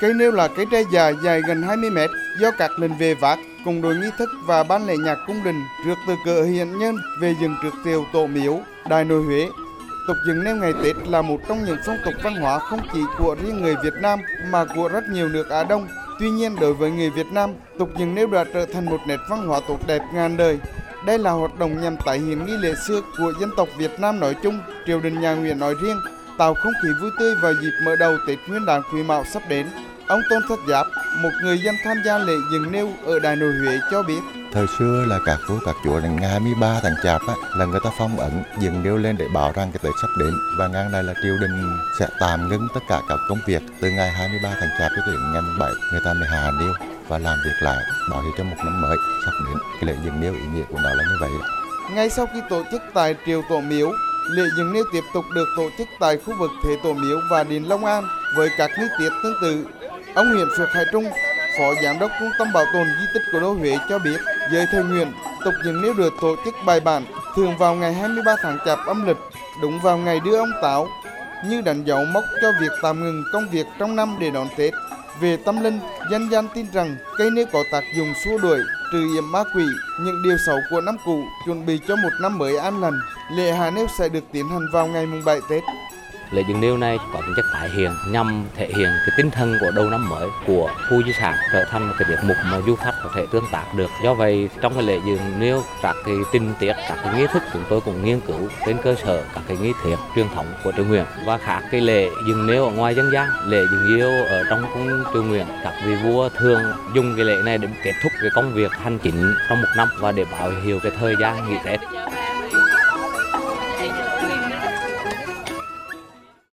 Cây nêu là cây tre già dài gần 20 mét do các lần về vác cùng đội nghi thức và ban lễ nhạc cung đình rước từ cửa hiện nhân về dừng trước tiêu tổ miếu, đài nội Huế. Tục dừng nêu ngày Tết là một trong những phong tục văn hóa không chỉ của riêng người Việt Nam mà của rất nhiều nước Á Đông. Tuy nhiên đối với người Việt Nam, tục dừng nêu đã trở thành một nét văn hóa tốt đẹp ngàn đời. Đây là hoạt động nhằm tái hiện nghi lễ xưa của dân tộc Việt Nam nói chung, triều đình nhà Nguyễn nói riêng, tạo không khí vui tươi vào dịp mở đầu Tết Nguyên đán Quý Mão sắp đến. Ông Tôn Thất Giáp, một người dân tham gia lễ dừng nêu ở Đại Nội Huế cho biết. Thời xưa là các vua các chúa đến ngày 23 tháng Chạp á, là người ta phong ấn dừng nêu lên để bảo rằng cái Tết sắp đến. Và ngang này là triều đình sẽ tạm ngưng tất cả các công việc từ ngày 23 tháng Chạp cho đến ngày 7 người ta mới hạ nêu và làm việc lại bảo hiệu cho một năm mới sắp đến. Cái lễ dừng nêu ý nghĩa của nó là như vậy. Ngay sau khi tổ chức tại triều tổ miếu lễ dừng nêu tiếp tục được tổ chức tại khu vực thế tổ miếu và điện long an với các nghi tiết tương tự ông nguyễn phước hải trung phó giám đốc trung tâm bảo tồn di tích Cố đô huế cho biết giới thời nguyện tục dừng nêu được tổ chức bài bản thường vào ngày 23 tháng chạp âm lịch đúng vào ngày đưa ông táo như đánh dấu mốc cho việc tạm ngừng công việc trong năm để đón tết về tâm linh, dân gian tin rằng cây nêu có tác dụng xua đuổi, trừ yểm ma quỷ, những điều xấu của năm cũ, chuẩn bị cho một năm mới an lành. Lễ hạ nêu sẽ được tiến hành vào ngày mùng 7 Tết. Lễ dừng nêu này có tính chất tái hiện nhằm thể hiện cái tinh thần của đầu năm mới của khu di sản trở thành một cái tiết mục mà du khách có thể tương tác được. Do vậy trong cái lễ dừng nêu các cái tinh tiết, các cái nghi thức chúng tôi cũng nghiên cứu trên cơ sở các cái nghi thức truyền thống của Triều Nguyễn và khác cái lễ dừng nêu ở ngoài dân gian, lễ dừng yêu ở trong cung Triều Nguyễn các vị vua thường dùng cái lễ này để kết thúc cái công việc hành chính trong một năm và để báo hiệu cái thời gian nghỉ Tết.